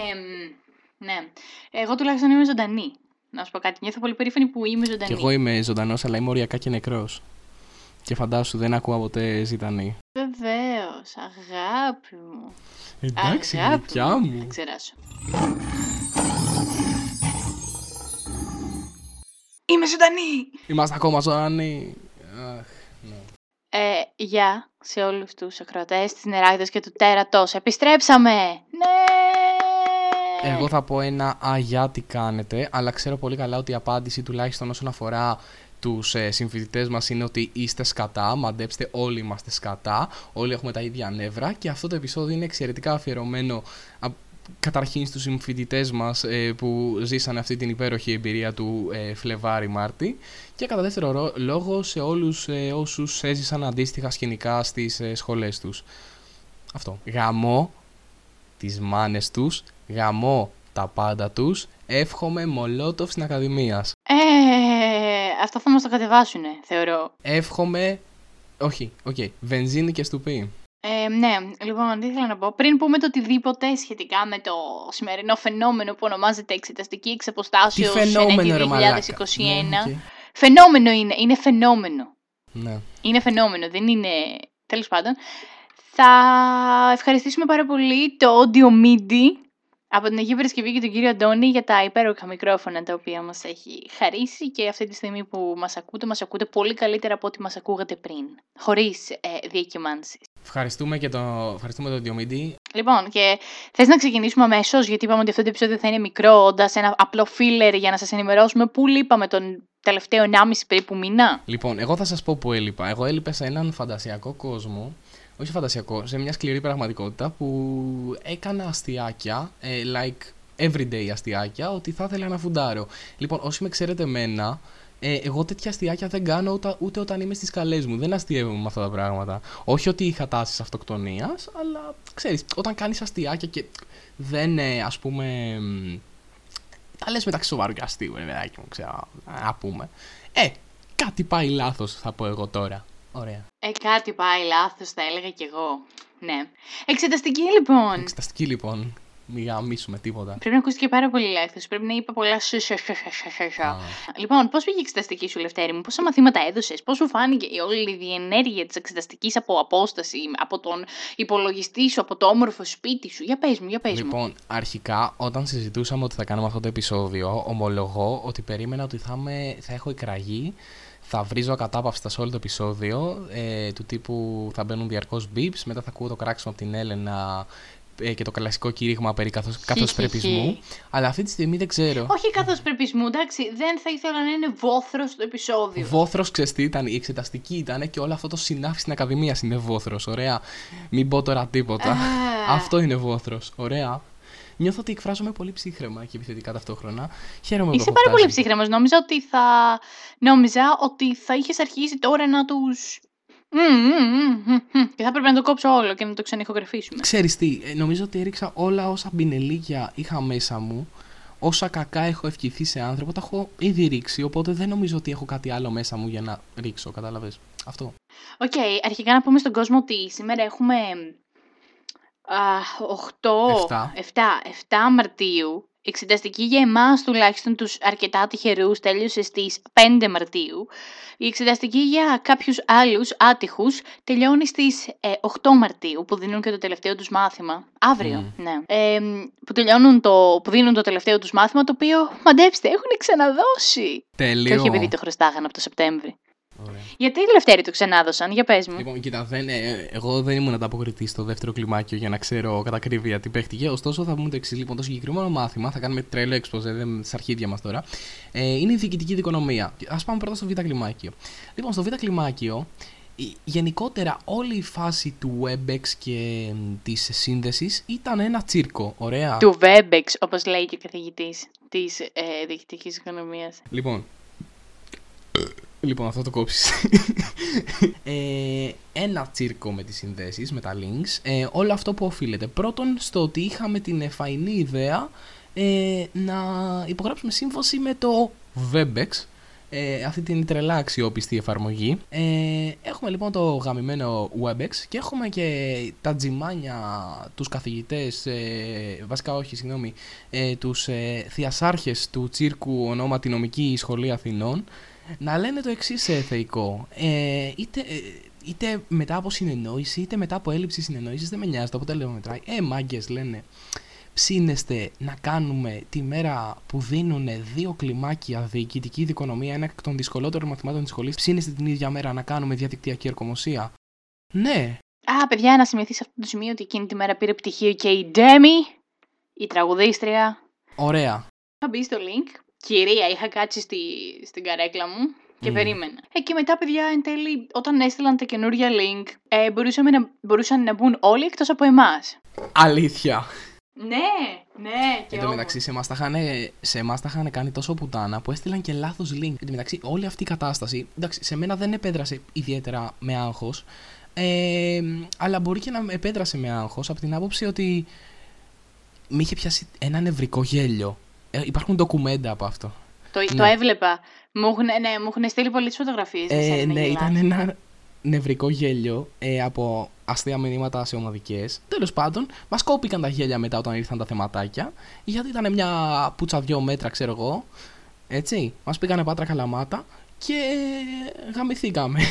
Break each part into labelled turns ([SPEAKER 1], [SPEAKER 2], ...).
[SPEAKER 1] Εμ, ναι. Εγώ τουλάχιστον είμαι ζωντανή. Να σου πω κάτι. Νιώθω πολύ περήφανη που είμαι ζωντανή.
[SPEAKER 2] Και εγώ είμαι ζωντανός, αλλά είμαι οριακά και νεκρός. Και φαντάσου, δεν ακούω ποτέ ζητανή.
[SPEAKER 1] Βεβαίως, αγάπη μου.
[SPEAKER 2] Εντάξει,
[SPEAKER 1] Αγάπη
[SPEAKER 2] γλυκιά
[SPEAKER 1] Θα
[SPEAKER 2] μου.
[SPEAKER 1] ξεράσω. Είμαι ζωντανή!
[SPEAKER 2] Είμαστε ακόμα ζωντανοί. Αχ, ναι.
[SPEAKER 1] Ε, γεια σε όλους τους ακροατές της Νεράγδας και του Τέρατος. Επιστρέψαμε! Ναι!
[SPEAKER 2] Εγώ θα πω ένα αγιά τι κάνετε, αλλά ξέρω πολύ καλά ότι η απάντηση τουλάχιστον όσον αφορά τους ε, συμφοιτητές μας είναι ότι είστε σκατά, μαντέψτε όλοι είμαστε σκατά, όλοι έχουμε τα ίδια νεύρα και αυτό το επεισόδιο είναι εξαιρετικά αφιερωμένο α, καταρχήν στους συμφοιτητές μας ε, που ζήσαν αυτή την υπέροχη εμπειρία του ε, Φλεβάρι-Μάρτι και κατά δεύτερο ρο- λόγο σε όλους ε, όσους έζησαν αντίστοιχα σκηνικά στις ε, σχολές τους. Αυτό. Γαμώ τις μάνες τους, γαμώ τα πάντα τους, εύχομαι μολότοφ στην Ακαδημίας.
[SPEAKER 1] Ε, αυτό θα μας το κατεβάσουνε, θεωρώ.
[SPEAKER 2] Εύχομαι, όχι, οκ, βενζίνη και στουπί.
[SPEAKER 1] Ε, ναι, λοιπόν, τι ήθελα να πω. Πριν πούμε το οτιδήποτε σχετικά με το σημερινό φαινόμενο που ονομάζεται εξεταστική
[SPEAKER 2] Τι
[SPEAKER 1] εξ αποστάσεως
[SPEAKER 2] φαινόμενο
[SPEAKER 1] εν έτει
[SPEAKER 2] ρε μαλάκα.
[SPEAKER 1] 2021.
[SPEAKER 2] Ναι, οκ.
[SPEAKER 1] Φαινόμενο είναι, είναι φαινόμενο.
[SPEAKER 2] ναι.
[SPEAKER 1] Είναι φαινόμενο, δεν είναι. Τέλος πάντων. Θα ευχαριστήσουμε πάρα πολύ το Audio MIDI από την Αγία Παρασκευή και τον κύριο Αντώνη για τα υπέροχα μικρόφωνα τα οποία μας έχει χαρίσει και αυτή τη στιγμή που μας ακούτε, μας ακούτε πολύ καλύτερα από ό,τι μας ακούγατε πριν. Χωρίς ε, διακυμάνσεις.
[SPEAKER 2] Ευχαριστούμε και το, ευχαριστούμε τον Διομήντη.
[SPEAKER 1] Λοιπόν, και θες να ξεκινήσουμε αμέσως, γιατί είπαμε ότι αυτό το επεισόδιο θα είναι μικρό, όντας ένα απλό filler για να σας ενημερώσουμε πού λείπαμε τον τελευταίο 1,5 περίπου μήνα.
[SPEAKER 2] Λοιπόν, εγώ θα σας πω που έλειπα. Εγώ έλειπα σε έναν φαντασιακό κόσμο, όχι φαντασιακό, σε μια σκληρή πραγματικότητα που έκανα αστιάκια, ε, like everyday αστιάκια, ότι θα ήθελα να φουντάρω. Λοιπόν, όσοι με ξέρετε εμένα, ε, εγώ τέτοια αστιάκια δεν κάνω ούτε, ούτε όταν είμαι στις καλές μου. Δεν αστείευομαι με αυτά τα πράγματα. Όχι ότι είχα τάσεις αυτοκτονίας, αλλά ξέρεις, όταν κάνεις αστιάκια και δεν, ε, ας πούμε, μ, τα λες μεταξύ σοβαρού και αστείου, ρε παιδάκι μου, ξέρω, να πούμε. Ε, κάτι πάει λάθος, θα πω εγώ τώρα. Ωραία.
[SPEAKER 1] Ε, κάτι πάει λάθος, θα έλεγα κι εγώ. Ναι. Εξεταστική λοιπόν.
[SPEAKER 2] Εξεταστική λοιπόν. Μην γαμίσουμε τίποτα.
[SPEAKER 1] Πρέπει να ακούστηκε πάρα πολύ λάθος. Πρέπει να είπα πολλά σου. σου, σου, σου, σου, σου, σου.
[SPEAKER 2] Α.
[SPEAKER 1] Λοιπόν, πώς πήγε η εξεταστική σου, Λευτέρη μου, πόσα μαθήματα έδωσες, πώς σου φάνηκε η όλη η διενέργεια της εξεταστικής από απόσταση, από τον υπολογιστή σου, από το όμορφο σπίτι σου; Για πες μου, για πες μου.
[SPEAKER 2] Λοιπόν, αρχικά όταν συζητούσαμε ότι θα κάνουμε αυτό το επεισόδιο, ομολογώ ότι περίμενα ότι θα, είμαι, θα έχω εκραγεί, θα βρίζω ακατάπαυστα σε όλο το επεισόδιο, ε, του τύπου θα μπαίνουν διαρκώς beeps, μετά θα ακούω το κράξιμο από την Έλενα ε, και το κλασικό κήρυγμα περί καθώς, καθώς πρεπισμού. Αλλά αυτή τη στιγμή δεν ξέρω.
[SPEAKER 1] Όχι καθώς πρεπισμού, εντάξει, δεν θα ήθελα να είναι βόθρος το επεισόδιο.
[SPEAKER 2] Βόθρος ξεστή ήταν, η εξεταστική ήταν και όλο αυτό το συνάφι στην Ακαδημία είναι βόθρος. Ωραία. Μην πω τώρα τίποτα.
[SPEAKER 1] Α.
[SPEAKER 2] αυτό είναι βόθρος. Ωραία. Νιώθω ότι εκφράζομαι πολύ ψύχρεμα και επιθετικά ταυτόχρονα. Χαίρομαι που
[SPEAKER 1] Είσαι
[SPEAKER 2] έχω
[SPEAKER 1] πάρα πολύ
[SPEAKER 2] φτάσει.
[SPEAKER 1] ψύχρεμος. Νόμιζα ότι θα. Νόμιζα ότι θα είχες αρχίσει τώρα να του. Και θα έπρεπε να το κόψω όλο και να το ξανηχογραφήσουμε.
[SPEAKER 2] Ξέρεις τι, ε, νομίζω ότι έριξα όλα όσα μπινελίκια είχα μέσα μου, όσα κακά έχω ευχηθεί σε άνθρωπο, τα έχω ήδη ρίξει, οπότε δεν νομίζω ότι έχω κάτι άλλο μέσα μου για να ρίξω, κατάλαβες. Αυτό.
[SPEAKER 1] Οκ, αρχικά να πούμε στον κόσμο ότι σήμερα έχουμε. Α, 8,
[SPEAKER 2] Εφτά.
[SPEAKER 1] 7, 7 Μαρτίου. Εξεταστική για εμάς τουλάχιστον τους αρκετά τυχερούς τέλειωσε στις 5 Μαρτίου. Η εξεταστική για κάποιους άλλους άτυχους τελειώνει στις ε, 8 Μαρτίου που δίνουν και το τελευταίο τους μάθημα. Αύριο, ναι. Ε, που, τελειώνουν το, που δίνουν το τελευταίο τους μάθημα το οποίο, μαντέψτε, έχουν ξαναδώσει. Και
[SPEAKER 2] Τέλειο.
[SPEAKER 1] όχι επειδή το χρωστάγανε από το Σεπτέμβρη.
[SPEAKER 2] Ωραία.
[SPEAKER 1] Γιατί οι Λευτέροι το ξανάδωσαν, για πες μου.
[SPEAKER 2] Λοιπόν, κοίτα, δεν, ε, εγώ δεν ήμουν ανταποκριτής στο δεύτερο κλιμάκιο για να ξέρω κατά ακρίβεια τι παίχτηκε. Ωστόσο, θα πούμε το εξή. Λοιπόν, το συγκεκριμένο μάθημα, θα κάνουμε τρελό εξποζέ, δεν στα αρχίδια μας τώρα. Ε, είναι η διοικητική δικονομία. Α πάμε πρώτα στο β' κλιμάκιο. Λοιπόν, στο β' κλιμάκιο, η- γενικότερα όλη η φάση του WebEx και της σύνδεσης ήταν ένα τσίρκο. Ωραία.
[SPEAKER 1] Του Webex, όπως λέει και ο καθηγητής της ε, διοικητικής οικονομίας.
[SPEAKER 2] Λοιπόν. Λοιπόν, αυτό το κόψεις. ε, ένα τσίρκο με τις συνδέσεις, με τα links. Ε, όλο αυτό που οφείλεται. Πρώτον, στο ότι είχαμε την εφαϊνή ιδέα ε, να υπογράψουμε σύμβαση με το Webex. ε, αυτή την τρελά αξιόπιστη εφαρμογή. Ε, έχουμε λοιπόν το γαμημένο WebEx και έχουμε και τα τζιμάνια, τους καθηγητές, ε, βασικά όχι, συγγνώμη, ε, τους ε, θειασάρχες του τσίρκου ονόματι νομική σχολή Αθηνών, να λένε το εξής ε, θεϊκό. Ε, είτε, ε, είτε μετά από συνεννόηση, είτε μετά από έλλειψη συνεννόησης, δεν με νοιάζει, το αποτέλεσμα μετράει. Ε, μάγκες λένε ψήνεστε να κάνουμε τη μέρα που δίνουν δύο κλιμάκια διοικητική δικονομία, ένα εκ των δυσκολότερων μαθημάτων της σχολής, ψήνεστε την ίδια μέρα να κάνουμε διαδικτυακή ερκομοσία. Ναι.
[SPEAKER 1] Α, παιδιά, να σημειωθεί σε αυτό το σημείο ότι εκείνη τη μέρα πήρε πτυχίο και η Ντέμι, η τραγουδίστρια.
[SPEAKER 2] Ωραία.
[SPEAKER 1] Θα μπει στο link. Κυρία, είχα κάτσει στη, στην καρέκλα μου και mm. περίμενα. Ε, και μετά, παιδιά, εν τέλει, όταν έστειλαν τα καινούργια link, ε, να, μπορούσαν να μπουν όλοι εκτός από εμάς.
[SPEAKER 2] Αλήθεια.
[SPEAKER 1] Ναι, ναι.
[SPEAKER 2] Και Εν τω μεταξύ, σε εμάς τα, είχαν κάνει τόσο πουτάνα που έστειλαν και λάθος link. Εν τω μεταξύ, όλη αυτή η κατάσταση, εντάξει, σε μένα δεν επέδρασε ιδιαίτερα με άγχος. Ε, αλλά μπορεί και να επέδρασε με άγχος από την άποψη ότι με είχε πιάσει ένα νευρικό γέλιο. Ε, υπάρχουν ντοκουμέντα από αυτό.
[SPEAKER 1] Το, ναι. το έβλεπα. Μου έχουν, ναι, μου έχουν στείλει πολλές φωτογραφίες.
[SPEAKER 2] Ε, ναι, ήταν ένα νευρικό γέλιο ε, από αστεία μηνύματα σε ομαδικές. Τέλος πάντων, μας κόπηκαν τα γέλια μετά όταν ήρθαν τα θεματάκια, γιατί ήταν μια πουτσα δυο μέτρα, ξέρω εγώ. Έτσι, μας πήγανε πάτρα καλαμάτα και γαμηθήκαμε.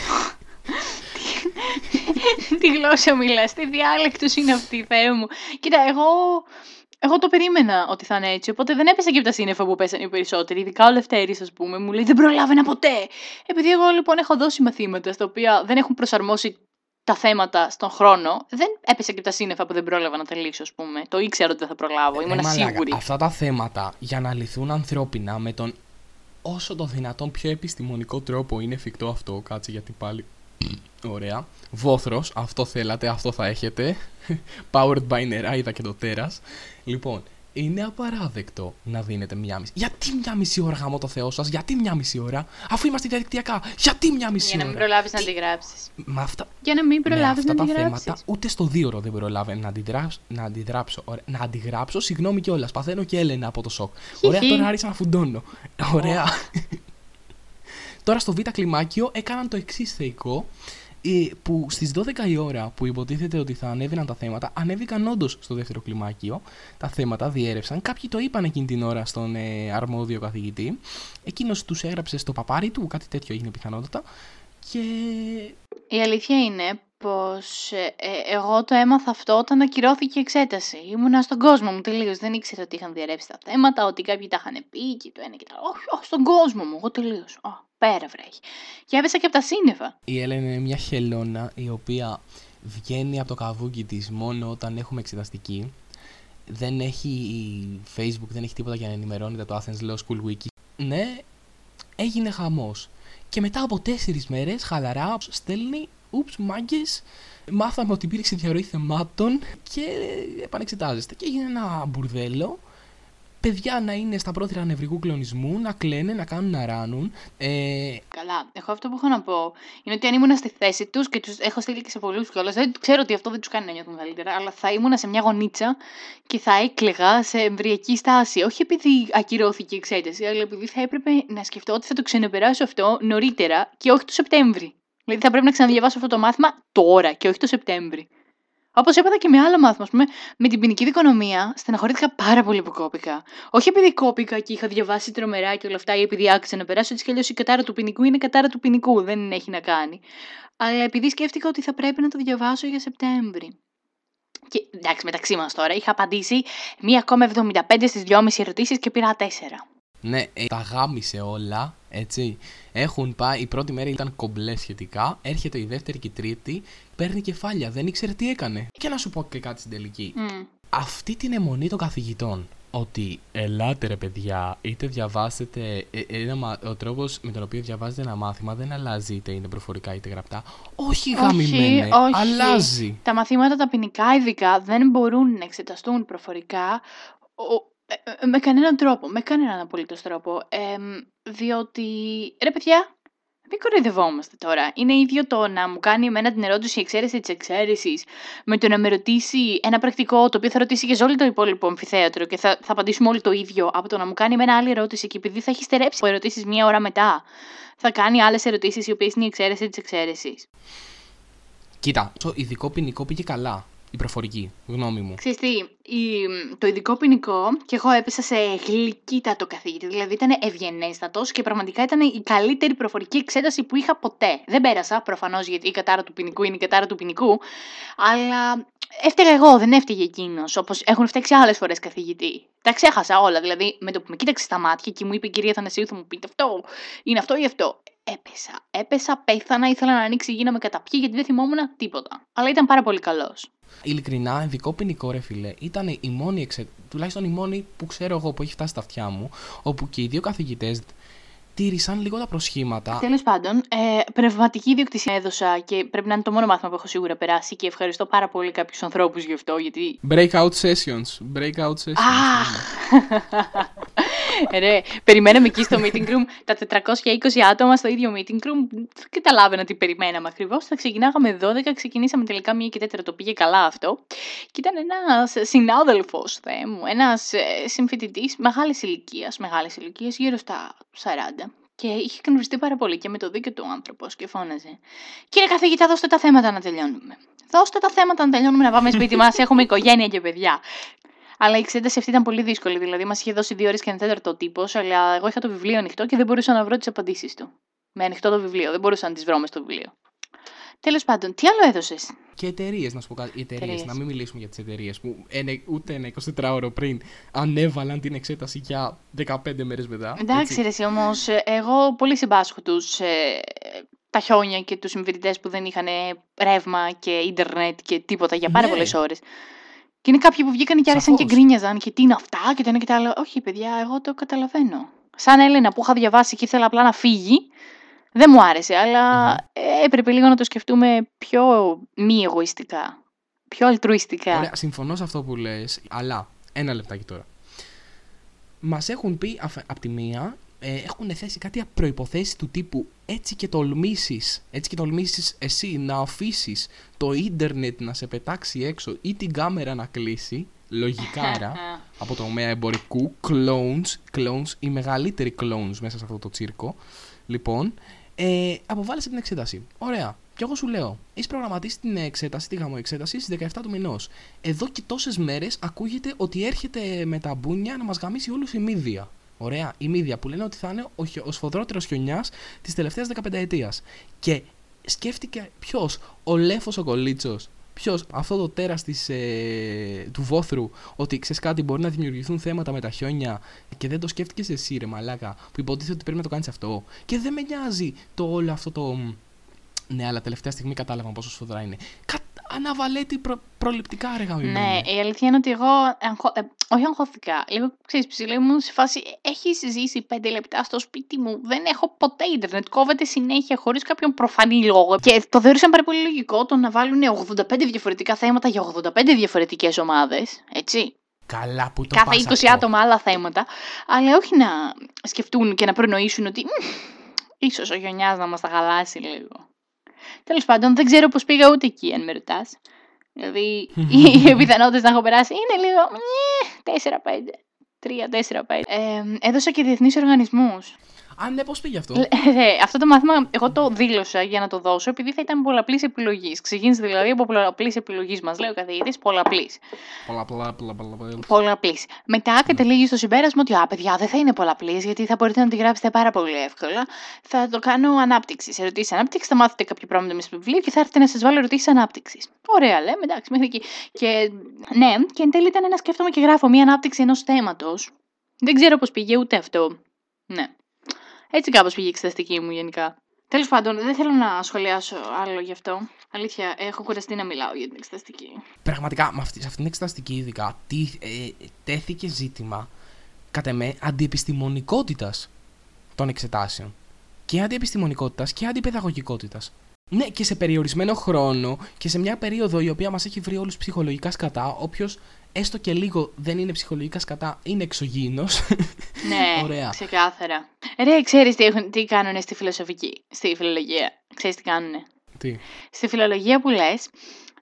[SPEAKER 1] Τι γλώσσα μιλάς, τι διάλεκτος είναι αυτή, Θεέ μου. Κοίτα, εγώ εγώ το περίμενα ότι θα είναι έτσι, οπότε δεν έπεσα και από τα σύννεφα που πέσανε οι περισσότεροι. Ειδικά ο Λευτέρης, ας πούμε, μου λέει Δεν προλάβαινα ποτέ. Επειδή εγώ λοιπόν έχω δώσει μαθήματα στα οποία δεν έχουν προσαρμόσει τα θέματα στον χρόνο, δεν έπεσα και από τα σύννεφα που δεν πρόλαβα να τελείξω, ας πούμε. Το ήξερα ότι δεν θα προλάβω, ήμουν ε, σίγουρη.
[SPEAKER 2] Αυτά τα θέματα για να λυθούν ανθρώπινα με τον όσο το δυνατόν πιο επιστημονικό τρόπο είναι εφικτό αυτό. Κάτσε γιατί πάλι. Ωραία. Βόθρος, αυτό θέλατε, αυτό θα έχετε. Powered by Neraida και το τέρας. Λοιπόν, είναι απαράδεκτο να δίνετε μία μισή. Γιατί μία μισή ώρα γάμο το Θεός σας, γιατί μία μισή ώρα, αφού είμαστε διαδικτυακά, γιατί μία μισή
[SPEAKER 1] ώρα. Για να μην προλάβεις να αντιγράψεις.
[SPEAKER 2] αυτά...
[SPEAKER 1] Για να μην προλάβεις να
[SPEAKER 2] αντιγράψεις. τα θέματα, ούτε στο δύο ώρα δεν προλάβω να, αντιδράψω, να αντιδράψω. Να αντιγράψω, συγγνώμη κιόλας. Παθαίνω και Έλενα από το σοκ. Ωραία, τώρα άρχισα να φουντώνω. Ωραία. Τώρα στο β' κλιμάκιο έκαναν το εξής θεϊκό που στις 12 η ώρα που υποτίθεται ότι θα ανέβαιναν τα θέματα, ανέβηκαν όντως στο δεύτερο κλιμάκιο. Τα θέματα διέρευσαν. Κάποιοι το είπαν εκείνη την ώρα στον ε, αρμόδιο καθηγητή. Εκείνος τους έγραψε στο παπάρι του, κάτι τέτοιο έγινε πιθανότατα. Και.
[SPEAKER 1] Η αλήθεια είναι πως ε, ε, εγώ το έμαθα αυτό όταν ακυρώθηκε η εξέταση. Ήμουνα στον κόσμο μου τελείως. Δεν ήξερα ότι είχαν διαρρεύσει τα θέματα, ότι κάποιοι τα είχαν πει και το ένα και το άλλο. Όχι, όχι, στον κόσμο μου. Εγώ τελείως. Πέρα βρέχει. Και έπεσα και από τα σύννεφα.
[SPEAKER 2] Η Έλενα είναι μια χελώνα η οποία βγαίνει από το καβούκι της μόνο όταν έχουμε εξεταστική. Δεν έχει Facebook, δεν έχει τίποτα για να ενημερώνεται το Athens Law School Wiki. Ναι, έγινε χαμός. Και μετά από τέσσερις μέρες, χαλαρά, στέλνει ούψ, μάγκες, μάθαμε ότι υπήρξε διαρροή θεμάτων και επανεξετάζεστε. Και έγινε ένα μπουρδέλο παιδιά να είναι στα πρόθυρα νευρικού κλονισμού, να κλαίνε, να κάνουν να ράνουν. Ε...
[SPEAKER 1] Καλά. Εγώ αυτό που έχω να πω είναι ότι αν ήμουν στη θέση τους και τους έχω στείλει και σε πολλούς κιόλας, δεν ξέρω ότι αυτό δεν τους κάνει να νιώθουν καλύτερα, αλλά θα ήμουν σε μια γωνίτσα και θα έκλεγα σε εμβριακή στάση. Όχι επειδή ακυρώθηκε η εξέταση, αλλά επειδή θα έπρεπε να σκεφτώ ότι θα το ξενεπεράσω αυτό νωρίτερα και όχι το Σεπτέμβρη. Δηλαδή θα πρέπει να ξαναδιαβάσω αυτό το μάθημα τώρα και όχι το Σεπτέμβρη. Όπως έπαθα και με άλλο μάθημα, ας πούμε, με την ποινική δικονομία, στεναχωρήθηκα πάρα πολύ που κόπηκα. Όχι επειδή κόπηκα και είχα διαβάσει τρομερά και όλα αυτά, ή επειδή άξιζε να περάσω, έτσι κι αλλιώς η κατάρα του ποινικού είναι κατάρα του ποινικού, δεν έχει να κάνει. Αλλά επειδή σκέφτηκα ότι θα πρέπει να το διαβάσω για Σεπτέμβρη. Και εντάξει, μεταξύ μας τώρα, είχα απαντήσει 1,75 στις 2,5 ερωτήσεις και πήρα 4.
[SPEAKER 2] Ναι, ε, τα γάμισε όλα, έτσι. Έχουν πάει, η πρώτη μέρα ήταν κομπλέ σχετικά. Έρχεται η δεύτερη και η τρίτη, παίρνει κεφάλια, δεν ήξερε τι έκανε. Και να σου πω και κάτι στην τελική. Αυτή την αιμονή των καθηγητών, ότι ελάτε ρε παιδιά, είτε διαβάσετε, ε, ένα, ο τρόπος με τον οποίο διαβάζετε ένα μάθημα δεν αλλάζει είτε είναι προφορικά είτε γραπτά. Όχι γαμημένε, αλλάζει.
[SPEAKER 1] Τα μαθήματα τα ποινικά ειδικά δεν μπορούν να εξεταστούν προφορικά ε, ε, με κανέναν τρόπο, με κανέναν απολύτως τρόπο. Ε, διότι, ρε παιδιά, Μην κοροϊδευόμαστε τώρα. Είναι ίδιο το να μου κάνει εμένα την ερώτηση η εξαίρεσης της εξαίρεσης με το να με ρωτήσει ένα πρακτικό το οποίο θα ρωτήσει και σε όλο το υπόλοιπο αμφιθέατρο και θα, θα απαντήσουμε όλοι το ίδιο από το να μου κάνει εμένα άλλη ερώτηση και επειδή θα έχει στερέψει ερωτήσεις μία ώρα μετά, θα κάνει άλλες ερωτήσεις οι οποίες είναι η εξαίρεση της εξαίρεσης.
[SPEAKER 2] Κοίτα, το ειδικό ποινικό πήγε καλά η προφορική, γνώμη μου.
[SPEAKER 1] Ξέρεις τι, η, το ειδικό ποινικό και εγώ έπεσα σε γλυκύτατο καθηγητή. Δηλαδή ήταν ευγενέστατος και πραγματικά ήταν η καλύτερη προφορική εξέταση που είχα ποτέ. Δεν πέρασα, προφανώς γιατί η κατάρα του ποινικού είναι η κατάρα του ποινικού, αλλά έφταιγα εγώ, δεν έφταιγε εκείνος. Όπως έχουν φταίξει άλλες φορές καθηγητή. Τα ξέχασα όλα. Δηλαδή με το που με κοίταξε στα μάτια και μου είπε η κυρία Θανασίου, θα μου πείτε αυτό, είναι αυτό ή αυτό. Έπεσα, έπεσα, πέθανα, ήθελα να ανοίξει η γη να με καταπιεί γιατί δεν θυμόμουν τίποτα. Αλλά ήταν πάρα πολύ καλός.
[SPEAKER 2] Ειλικρινά, ειδικό ποινικό ρε φίλε, ήταν η μόνη εξε... τουλάχιστον η μόνη που ξέρω εγώ που έχει φτάσει στα αυτιά μου, όπου και οι δύο καθηγητές τήρησαν λίγο τα προσχήματα.
[SPEAKER 1] Τέλος πάντων, ε, πνευματική ιδιοκτησία έδωσα και πρέπει να είναι το μόνο μάθημα που έχω σίγουρα περάσει και ευχαριστώ πάρα πολύ κάποιους ανθρώπους γι' αυτό. Γιατί...
[SPEAKER 2] Breakout sessions. Breakout sessions.
[SPEAKER 1] Ρε, περιμέναμε εκεί στο meeting room τα 420 άτομα στο ίδιο meeting room. Δεν καταλάβαινα τι περιμέναμε ακριβώς. Θα ξεκινάγαμε 12, ξεκινήσαμε τελικά 1 και 4. Το πήγε καλά αυτό. Και ήταν ένας συνάδελφος, Θεέ μου, ένας ε, συμφοιτητής μεγάλης ηλικίας, μεγάλης ηλικίας, γύρω στα 40. Και είχε εκνευριστεί πάρα πολύ και με το δίκιο του άνθρωπος και φώναζε. Κύριε καθηγητά, δώστε τα θέματα να τελειώνουμε. Δώστε τα θέματα να τελειώνουμε να πάμε σπίτι μας. Έχουμε οικογένεια και παιδιά. Αλλά η εξέταση αυτή ήταν πολύ δύσκολη. Δηλαδή, μας είχε δώσει δύο ώρες και ένα τέταρτο τύπος, αλλά εγώ είχα το βιβλίο ανοιχτό και δεν μπορούσα να βρω τις απαντήσεις του. Με ανοιχτό το βιβλίο, δεν μπορούσα να τις βρω μες στο βιβλίο. Τέλος πάντων, τι άλλο έδωσες;
[SPEAKER 2] Και εταιρείες, να σου πω κάτι. Οι εταιρείες, να μην μιλήσουμε για τις εταιρείες που ούτε ένα 24ωρο πριν ανέβαλαν την εξέταση για 15 μέρες μετά.
[SPEAKER 1] Εντάξει, ρε, όμως, εγώ πολύ συμπάσχω τους ε, τα χιόνια και τους συμφιλητέ που δεν είχαν ρεύμα και ίντερνετ και τίποτα για πάρα ναι. πολλές ώρες. Και είναι κάποιοι που βγήκαν και άρχισαν και γκρίνιαζαν και τι είναι αυτά και το ένα και το άλλο. Όχι, παιδιά, εγώ το καταλαβαίνω. Σαν Έλενα που είχα διαβάσει και ήθελα απλά να φύγει, δεν μου άρεσε, αλλά έπρεπε λίγο να το σκεφτούμε πιο μη εγωιστικά. Πιο αλτρουιστικά.
[SPEAKER 2] Ωραία, συμφωνώ σε αυτό που λες, αλλά ένα λεπτάκι τώρα. Μας έχουν πει από τη μία ε, έχουν θέσει κάτι προποθέσει του τύπου έτσι και τολμήσεις, έτσι και τολμήσεις εσύ να αφήσεις το ίντερνετ να σε πετάξει έξω ή την κάμερα να κλείσει, λογικάρα από το τομέα εμπορικού, clones, clones, οι μεγαλύτεροι clones μέσα σε αυτό το τσίρκο. Λοιπόν, ε, αποβάλλεσαι την εξέταση. Ωραία. Και εγώ σου λέω, έχεις προγραμματίσει την εξέταση, τη γαμοεξέταση στις 17 του μηνός. Εδώ και τόσες μέρες ακούγεται ότι έρχεται με τα μπούνια να μας γαμίσει όλους η μύδια. Ωραία, η μύδια που λένε ότι θα είναι ο, ο σφοδρότερος χιονιάς της τελευταίας 15 ετία. Και σκέφτηκε ποιος, ο Λέφος ο Κολίτσο, ποιος, αυτό το τέρας ε, του βόθρου, ότι ξέρεις κάτι, μπορεί να δημιουργηθούν θέματα με τα χιόνια και δεν το σκέφτηκες εσύ, ρε Μαλάκα, που υποτίθεται ότι πρέπει να το κάνεις αυτό. Και δεν με νοιάζει το όλο αυτό το. Ναι, αλλά τελευταία στιγμή κατάλαβα πόσο σφοδρά είναι αναβαλέτη προ, προληπτικά, ρε
[SPEAKER 1] Ναι, η αλήθεια είναι ότι εγώ, αγχω... ε, όχι αγχώθηκα, λίγο ξέρεις ψηλή μου σε φάση, έχεις ζήσει πέντε λεπτά στο σπίτι μου, δεν έχω ποτέ ίντερνετ, κόβεται συνέχεια χωρίς κάποιον προφανή λόγο και το θεωρήσαν πάρα πολύ λογικό το να βάλουν 85 διαφορετικά θέματα για 85 διαφορετικές ομάδες, έτσι.
[SPEAKER 2] Καλά που το
[SPEAKER 1] Κάθε 20
[SPEAKER 2] αυτό.
[SPEAKER 1] άτομα άλλα θέματα, αλλά όχι να σκεφτούν και να προνοήσουν ότι ίσως ο Γιονιάς να μας τα χαλάσει λίγο. Τέλος πάντων, δεν ξέρω πώς πήγα ούτε εκεί, αν με ρωτάς. Δηλαδή, οι πιθανότητες να έχω περάσει είναι λίγο. 4-5. 3-4-5. Ε, έδωσα και διεθνείς οργανισμούς.
[SPEAKER 2] Α, ναι, πώς πήγε αυτό;
[SPEAKER 1] Ε, αυτό το μάθημα εγώ το δήλωσα για να το δώσω επειδή θα ήταν πολλαπλής επιλογής. Ξεκίνησε δηλαδή από πολλαπλής επιλογής μας, λέει ο καθηγητής, πολλαπλής. Πολλαπλής. Μετά καταλήγει στο συμπέρασμα ότι, α, παιδιά, δεν θα είναι πολλαπλής γιατί θα μπορείτε να τη γράψετε πάρα πολύ εύκολα. Θα το κάνω ανάπτυξης. Σε ερωτήσεις ανάπτυξης, θα μάθετε κάποιο πράγμα μέσα στο βιβλίο και θα έρθετε να σας βάλω ερωτήσεις ανάπτυξης. Ωραία, λέμε, εντάξει, μέχρι εκεί. Και ναι, και εν τέλει ήταν ένα σκέφτομαι και γράφω μία ανάπτυξη ενός θέματος. Δεν ξέρω πώς πήγε ούτε αυτό. Ναι. Έτσι κάπως πήγε η εξεταστική μου γενικά. Τέλος πάντων, δεν θέλω να σχολιάσω άλλο γι' αυτό. Αλήθεια, έχω κουραστεί να μιλάω για την εξεταστική.
[SPEAKER 2] Πραγματικά, με αυτή, σε αυτήν την εξεταστική ειδικά, τι, ε, τέθηκε ζήτημα, κατά με, αντιεπιστημονικότητας των εξετάσεων. Και αντιεπιστημονικότητας και αντιπαιδαγωγικότητας. Ναι, και σε περιορισμένο χρόνο και σε μια περίοδο η οποία μας έχει βρει όλους ψυχολογικά σκατά, όποιος έστω και λίγο δεν είναι ψυχολογικά σκατά, είναι εξωγήινος.
[SPEAKER 1] Ναι, Ωραία. ξεκάθαρα. Ρε, ξέρεις τι, έχουν, τι κάνουν στη φιλοσοφική, στη φιλολογία; Ξέρεις τι κάνουνε;
[SPEAKER 2] Τι;
[SPEAKER 1] Στη φιλολογία που λες,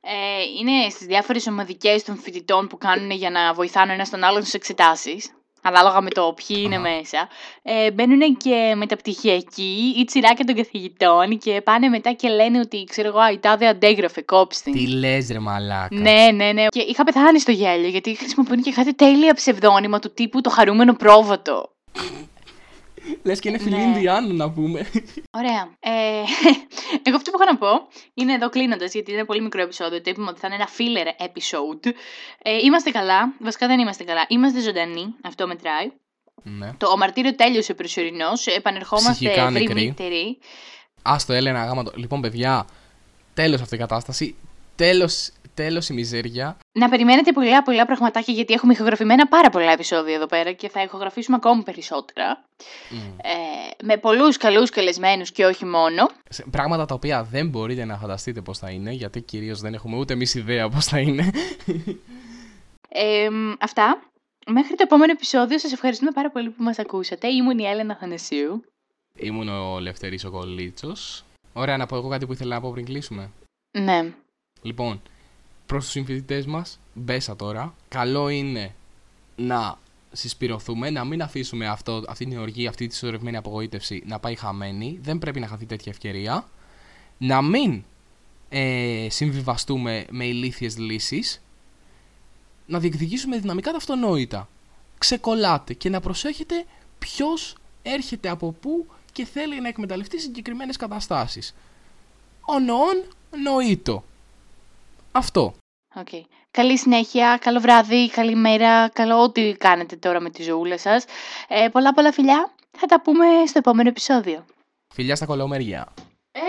[SPEAKER 1] ε, είναι στις διάφορες ομαδικές των φοιτητών που κάνουν για να βοηθάνε ένας τον άλλον στις εξετάσεις ανάλογα με το ποιοι είναι μέσα, ε, μπαίνουν και μεταπτυχιακοί ή τσιράκια των καθηγητών και πάνε μετά και λένε ότι ξέρω εγώ, η τάδε αντέγραφε, κόψτε.
[SPEAKER 2] Τι λες, ρε μαλάκα.
[SPEAKER 1] Ναι, ναι, ναι. Και είχα πεθάνει στο γέλιο γιατί χρησιμοποιούν και κάτι τέλεια ψευδόνυμα του τύπου το χαρούμενο πρόβατο.
[SPEAKER 2] Λες και είναι φιλή Ινδιάνου να πούμε.
[SPEAKER 1] Ωραία. Ε, εγώ αυτό που έχω να πω είναι εδώ κλείνοντας, γιατί είναι πολύ μικρό επεισόδιο. Το είπαμε ότι θα είναι ένα filler episode. Ε, είμαστε καλά. Βασικά δεν είμαστε καλά. Είμαστε ζωντανοί. Αυτό μετράει.
[SPEAKER 2] Ναι.
[SPEAKER 1] Το ο μαρτύριο τέλειωσε προσωρινό. Επανερχόμαστε ευρύτεροι.
[SPEAKER 2] Α το Έλενα γάμα. Λοιπόν, παιδιά, τέλος αυτή η κατάσταση. Τέλος τέλος η μιζέρια.
[SPEAKER 1] Να περιμένετε πολλά πολλά πραγματάκια γιατί έχουμε ηχογραφημένα πάρα πολλά επεισόδια εδώ πέρα και θα ηχογραφήσουμε ακόμη περισσότερα. Ε, με πολλούς καλούς καλεσμένους και όχι μόνο.
[SPEAKER 2] Πράγματα τα οποία δεν μπορείτε να φανταστείτε πώς θα είναι, γιατί κυρίως δεν έχουμε ούτε εμείς ιδέα πώς θα είναι.
[SPEAKER 1] Ε, αυτά. Μέχρι το επόμενο επεισόδιο σας ευχαριστούμε πάρα πολύ που μας ακούσατε. Ήμουν η Έλενα Θανεσίου.
[SPEAKER 2] Ήμουν ο Λευτερής ο Κολίτσος. Ωραία, να πω εγώ κάτι που ήθελα να πω πριν κλείσουμε.
[SPEAKER 1] Ναι.
[SPEAKER 2] Λοιπόν, προς τους συμφιλητές μας, μπέσα τώρα, καλό είναι να συσπηρωθούμε, να μην αφήσουμε αυτό, αυτή την οργή, αυτή τη σωρευμένη απογοήτευση να πάει χαμένη. Δεν πρέπει να χαθεί τέτοια ευκαιρία. Να μην ε, συμβιβαστούμε με ηλίθιες λύσεις. Να διεκδικήσουμε δυναμικά τα αυτονόητα. Ξεκολλάτε και να προσέχετε ποιος έρχεται από πού και θέλει να εκμεταλλευτεί συγκεκριμένες καταστάσεις. Ο νοόν νοήτο. Αυτό.
[SPEAKER 1] Okay. Καλή συνέχεια, καλό βράδυ, καλή μέρα, καλό ό,τι κάνετε τώρα με τη ζωούλα σας. Ε, πολλά πολλά φιλιά, θα τα πούμε στο επόμενο επεισόδιο.
[SPEAKER 2] Φιλιά στα κολομέρια. Ε,